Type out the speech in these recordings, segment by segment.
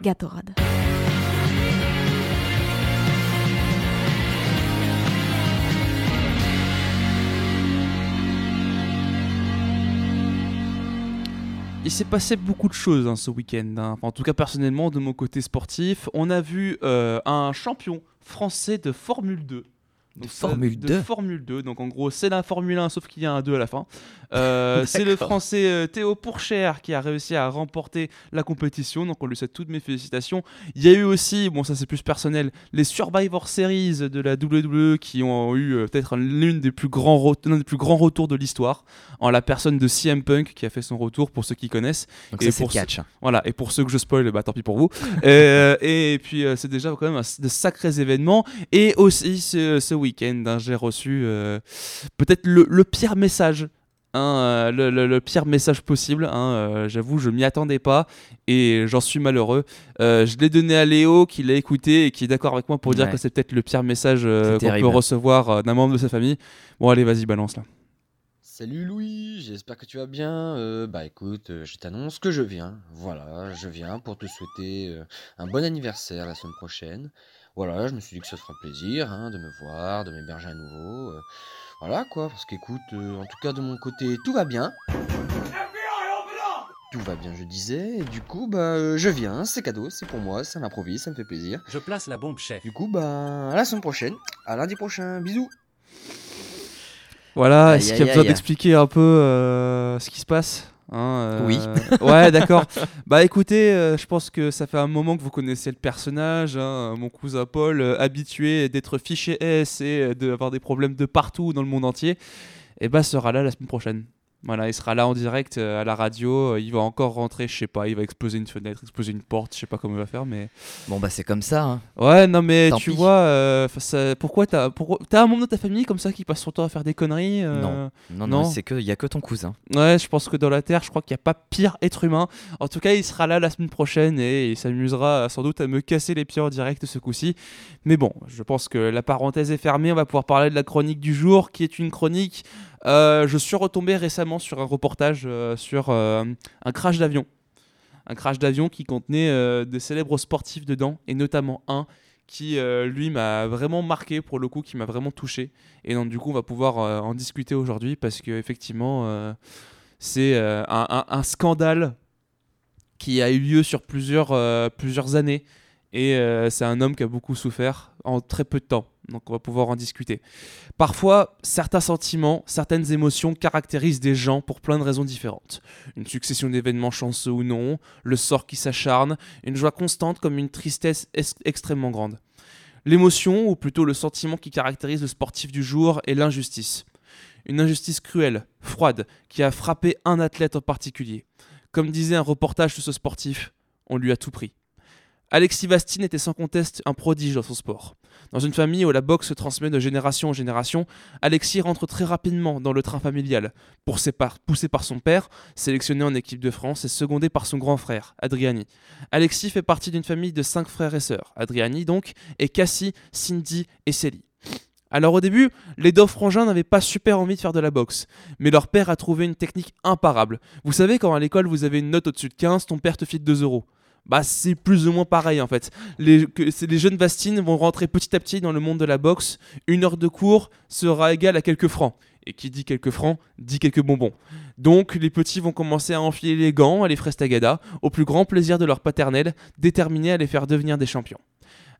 Gatorade. Il s'est passé beaucoup de choses hein, ce week-end. hein. En tout cas, personnellement, de mon côté sportif, on a vu euh, un champion français de Formule 2. Donc, ça- Formule de 2? Formule 2. Donc en gros, c'est la Formule 1, sauf qu'il y a un 2 à la fin. Euh, c'est le français euh, Théo Pourchère qui a réussi à remporter la compétition. Donc on lui souhaite toutes mes félicitations. Il y a eu aussi, bon ça c'est plus personnel, les Survivor Series de la WWE qui ont eu euh, peut-être l'une des plus grands l'un des plus grands retours de l'histoire en la personne de CM Punk qui a fait son retour pour ceux qui connaissent. Donc Et ça, pour catch. hein. Voilà, et pour ceux que je spoil, bah tant pis pour vous. Et puis c'est déjà quand même un- de sacrés événements. Et aussi ce, ce week-end, hein, j'ai reçu euh, peut-être le, le pire message. hein, euh, le, le- le pire message possible, hein, euh, j'avoue, je m'y attendais pas et j'en suis malheureux. Euh, je l'ai donné à Léo qui l'a écouté et qui est d'accord avec moi pour dire Ouais. que c'est peut-être le pire message euh, qu'on peut recevoir euh, d'un membre de sa famille. Bon, allez, vas-y, balance là. Salut Louis, j'espère que tu vas bien. Euh, bah écoute, euh, je t'annonce que je viens. Voilà, je viens pour te souhaiter euh, un bon anniversaire la semaine prochaine. Voilà, je me suis dit que ça ferait plaisir hein, de me voir, de m'héberger à nouveau. euh, voilà quoi, parce qu'écoute, euh, en tout cas de mon côté, tout va bien. Tout va bien, je disais. Et du coup, bah euh, je viens, c'est cadeau, c'est pour moi, ça m'improvise, ça me fait plaisir. Je place la bombe chef. Du coup, bah à la semaine prochaine, à lundi prochain, bisous. Voilà, est-ce qu'il y a aïe, besoin aïe. d'expliquer un peu euh, ce qui se passe? Hein, euh, Oui. Ouais, d'accord. bah écoutez, euh, je pense que ça fait un moment que vous connaissez le personnage. hein, mon cousin Paul, euh, habitué d'être fiché S et euh, d'avoir des problèmes de partout dans le monde entier, et bah sera là la semaine prochaine. Voilà, il sera là en direct euh, à la radio. euh, Il va encore rentrer, je sais pas, il va exploser une fenêtre, exploser une porte, je sais pas comment il va faire, mais. Bon, bah, c'est comme ça. hein. Ouais, non, mais Tant tu pis. vois, euh, ça- pourquoi t'as pourquoi- t'as un membre de ta famille comme ça qui passe son temps à faire des conneries euh, Non. Non, Non. non, c'est que il y a que ton cousin. Ouais, je pense que dans la Terre, je crois qu'il n'y a pas pire être humain. En tout cas, il sera là la semaine prochaine et il s'amusera sans doute à me casser les pieds en direct ce coup-ci. Mais bon, je pense que la parenthèse est fermée. On va pouvoir parler de la chronique du jour, qui est une chronique. Euh, je suis retombé récemment sur un reportage euh, sur euh, un crash d'avion. Un crash d'avion qui contenait euh, de célèbres sportifs dedans, et notamment un qui, lui, m'a vraiment marqué pour le coup, qui m'a vraiment touché. Et donc, du coup, on va pouvoir en discuter aujourd'hui parce que effectivement, c'est un, un- scandale qui a eu lieu sur plusieurs, plusieurs années. Et c'est un homme qui a beaucoup souffert en très peu de temps. Donc on va pouvoir en discuter. Parfois, certains sentiments, certaines émotions caractérisent des gens pour plein de raisons différentes. Une succession d'événements chanceux ou non, le sort qui s'acharne, une joie constante comme une tristesse es- extrêmement grande. L'émotion, ou plutôt le sentiment qui caractérise le sportif du jour, est l'injustice. Une injustice cruelle, froide, qui a frappé un athlète en particulier. Comme disait un reportage de ce sportif, on lui a tout pris. Alexis Vastine était sans conteste un prodige dans son sport. Dans une famille où la boxe se transmet de génération en génération, Alexis rentre très rapidement dans le train familial, poussé par, poussé par son père, sélectionné en équipe de France et secondé par son grand frère, Adriani. Alexis fait partie d'une famille de cinq frères et sœurs, Adriani donc, et Cassie, Cindy et Célie. Alors au début, les deux frangins n'avaient pas super envie de faire de la boxe, mais leur père a trouvé une technique imparable. Vous savez, quand à l'école vous avez une note au-dessus de 15, ton père te file 2 euros. Bah c'est plus ou moins pareil en fait. Les, jeunes Bastines vont rentrer petit à petit dans le monde de la boxe. Une heure de cours sera égale à quelques francs. Et qui dit quelques francs, dit quelques bonbons. Donc les petits vont commencer à enfiler les gants à les frestagada, au plus grand plaisir de leur paternel, déterminés à les faire devenir des champions.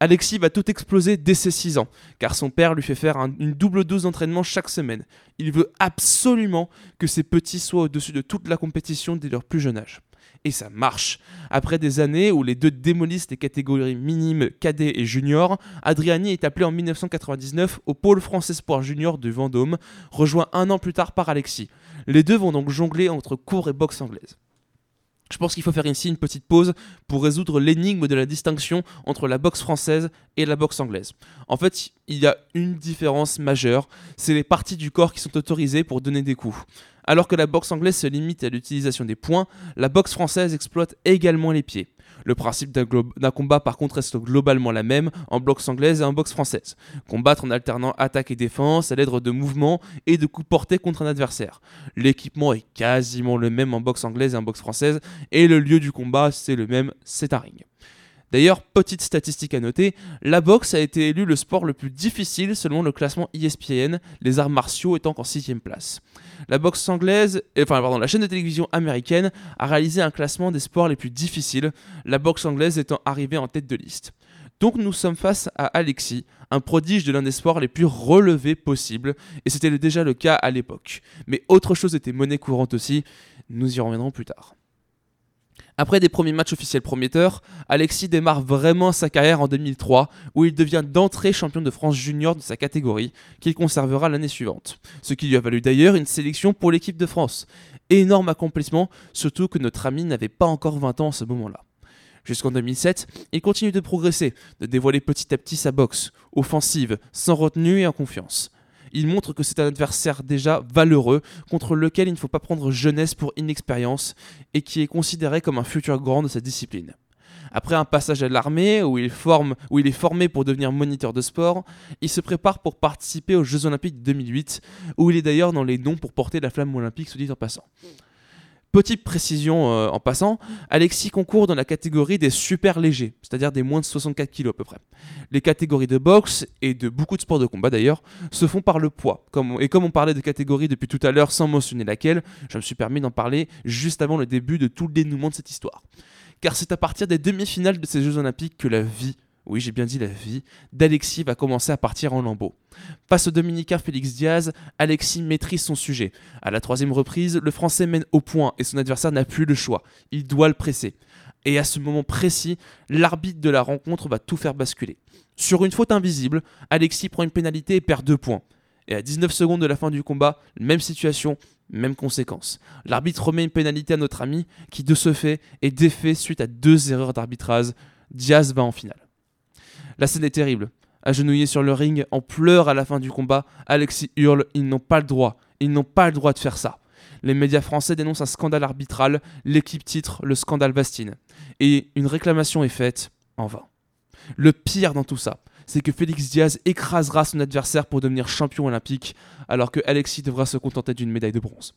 Alexis va tout exploser dès ses 6 ans, car son père lui fait faire un- une double dose d'entraînement chaque semaine. Il veut absolument que ses petits soient au-dessus de toute la compétition dès leur plus jeune âge. Et ça marche. Après des années où les deux démolissent les catégories minimes, cadet et junior, Adriani est appelé en 1999 au pôle France Espoir Junior de Vendôme, rejoint un an plus tard par Alexis. Les deux vont donc jongler entre cours et boxe anglaise. Je pense qu'il faut faire ici une petite pause pour résoudre l'énigme de la distinction entre la boxe française et la boxe anglaise. En fait, il y a une différence majeure, c'est les parties du corps qui sont autorisées pour donner des coups. Alors que la boxe anglaise se limite à l'utilisation des poings, la boxe française exploite également les pieds. Le principe d'un combat par contre reste globalement la même en boxe anglaise et en boxe française. Combattre en alternant attaque et défense à l'aide de mouvements et de coups portés contre un adversaire. L'équipement est quasiment le même en boxe anglaise et en boxe française et le lieu du combat c'est le même, c'est un ring. D'ailleurs, petite statistique à noter, la boxe a été élue le sport le plus difficile selon le classement ESPN, les arts martiaux étant en sixième place. La boxe anglaise, euh, pardon, la chaîne de télévision américaine a réalisé un classement des sports les plus difficiles, la boxe anglaise étant arrivée en tête de liste. Donc nous sommes face à Alexis, un prodige de l'un des sports les plus relevés possibles, et c'était déjà le cas à l'époque. Mais autre chose était monnaie courante aussi, nous y reviendrons plus tard. Après des premiers matchs officiels prometteurs, Alexis démarre vraiment sa carrière en 2003, où il devient d'entrée champion de France junior de sa catégorie, qu'il conservera l'année suivante. Ce qui lui a valu d'ailleurs une sélection pour l'équipe de France. Énorme accomplissement, surtout que notre ami n'avait pas encore 20 ans à ce moment-là. Jusqu'en 2007, il continue de progresser, de dévoiler petit à petit sa boxe, offensive, sans retenue et en confiance. Il montre que c'est un adversaire déjà valeureux, contre lequel il ne faut pas prendre jeunesse pour inexpérience, et qui est considéré comme un futur grand de sa discipline. Après un passage à l'armée, où, il est formé pour devenir moniteur de sport, il se prépare pour participer aux Jeux Olympiques de 2008, où il est d'ailleurs dans les noms pour porter la flamme olympique, se dit en passant. Petite précision euh, en passant, Alexis concourt dans la catégorie des super légers, c'est-à-dire des moins de 64 kg à peu près. Les catégories de boxe et de beaucoup de sports de combat d'ailleurs se font par le poids. et comme on parlait de catégories depuis tout à l'heure sans mentionner laquelle, je me suis permis d'en parler juste avant le début de tout le dénouement de cette histoire. Car c'est à partir des demi-finales de ces Jeux Olympiques que la vie oui j'ai bien dit la vie, d'Alexis va commencer à partir en lambeaux. Face au Dominicain Félix Diaz, Alexis maîtrise son sujet. À la troisième reprise, le Français mène au point et son adversaire n'a plus le choix. Il doit le presser. Et à ce moment précis, l'arbitre de la rencontre va tout faire basculer. Sur une faute invisible, Alexis prend une pénalité et perd deux points. Et à 19 secondes de la fin du combat, même situation, même conséquence. L'arbitre remet une pénalité à notre ami, qui de ce fait est défait suite à deux erreurs d'arbitrage. Diaz va en finale. La scène est terrible. Agenouillé sur le ring, en pleurs à la fin du combat, Alexis hurle Ils n'ont pas le droit, ils n'ont pas le droit de faire ça. Les médias français dénoncent un scandale arbitral, l'équipe titre le scandale Bastine. Et une réclamation est faite en vain. Le pire dans tout ça, c'est que Félix Diaz écrasera son adversaire pour devenir champion olympique, alors que Alexis devra se contenter d'une médaille de bronze.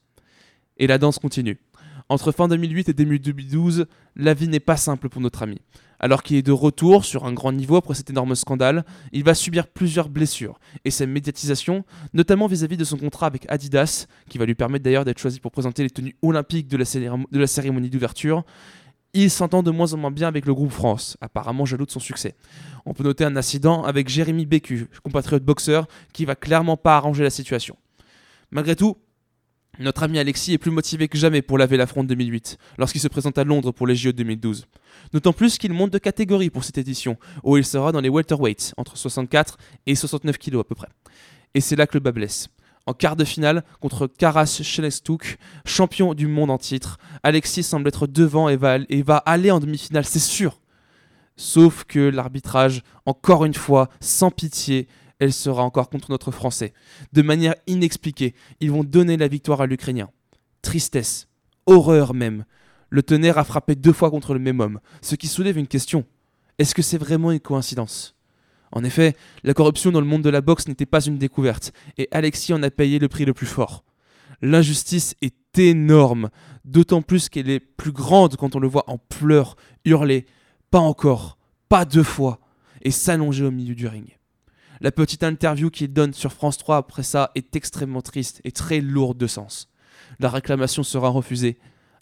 Et la danse continue. Entre fin 2008 et début 2012, la vie n'est pas simple pour notre ami. Alors qu'il est de retour sur un grand niveau après cet énorme scandale, il va subir plusieurs blessures et sa médiatisation, notamment vis-à-vis de son contrat avec Adidas, qui va lui permettre d'ailleurs d'être choisi pour présenter les tenues olympiques de la, cérémonie d'ouverture, il s'entend de moins en moins bien avec le groupe France, apparemment jaloux de son succès. On peut noter un incident avec Jérémy Bécu, compatriote boxeur, qui va clairement pas arranger la situation. Malgré tout, notre ami Alexis est plus motivé que jamais pour laver l'affront de 2008, lorsqu'il se présente à Londres pour les JO 2012. D'autant plus qu'il monte de catégorie pour cette édition, où il sera dans les welterweights, entre 64 et 69 kg à peu près. Et c'est là que le bas blesse. En quart de finale, contre Karas Shelestuk, champion du monde en titre, Alexis semble être devant et va, et va aller en demi-finale, c'est sûr. Sauf que l'arbitrage, encore une fois, sans pitié, elle sera encore contre notre Français. De manière inexpliquée, ils vont donner la victoire à l'Ukrainien. Tristesse, horreur même. Le tonnerre a frappé deux fois contre le même homme, ce qui soulève une question. Est-ce que c'est vraiment une coïncidence? En effet, la corruption dans le monde de la boxe n'était pas une découverte, et Alexis en a payé le prix le plus fort. L'injustice est énorme, d'autant plus qu'elle est plus grande quand on le voit en pleurs, hurler, pas encore, pas deux fois, et s'allonger au milieu du ring. La petite interview qu'il donne sur France 3 après ça est extrêmement triste et très lourde de sens. La réclamation sera refusée.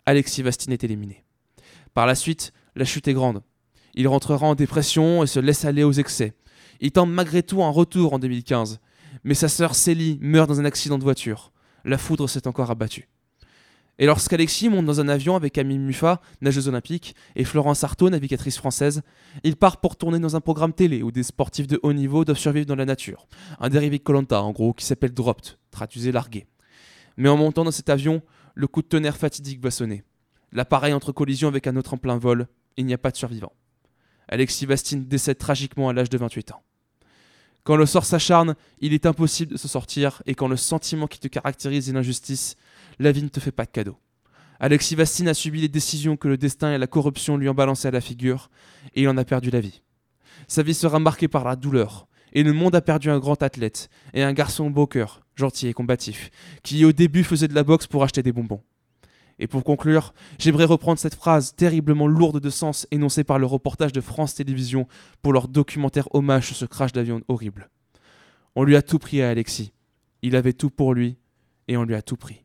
Alexis Vastine est éliminé. Par la suite, la chute est grande. Il rentrera en dépression et se laisse aller aux excès. Il tente malgré tout un retour en 2015. Mais sa sœur Célie meurt dans un accident de voiture. La foudre s'est encore abattue. Et lorsqu'Alexis monte dans un avion avec Camille Muffat, nageuse olympique, et Florence Artaud, navigatrice française, il part pour tourner dans un programme télé où des sportifs de haut niveau doivent survivre dans la nature. Un dérivé de Colanta, en gros, qui s'appelle Dropped, traduisé largué. Mais en montant dans cet avion, le coup de tonnerre fatidique va sonner. L'appareil entre collision avec un autre en plein vol, il n'y a pas de survivant. Alexis Bastine décède tragiquement à l'âge de 28 ans. Quand le sort s'acharne, il est impossible de se sortir, et quand le sentiment qui te caractérise est l'injustice, la vie ne te fait pas de cadeau. Alexis Vastine a subi les décisions que le destin et la corruption lui ont balancées à la figure, et il en a perdu la vie. Sa vie sera marquée par la douleur, et le monde a perdu un grand athlète, et un garçon beau cœur, gentil et combatif, qui au début faisait de la boxe pour acheter des bonbons. Et pour conclure, j'aimerais reprendre cette phrase terriblement lourde de sens énoncée par le reportage de France Télévisions pour leur documentaire hommage sur ce crash d'avion horrible. On lui a tout pris à Alexis. Il avait tout pour lui et on lui a tout pris.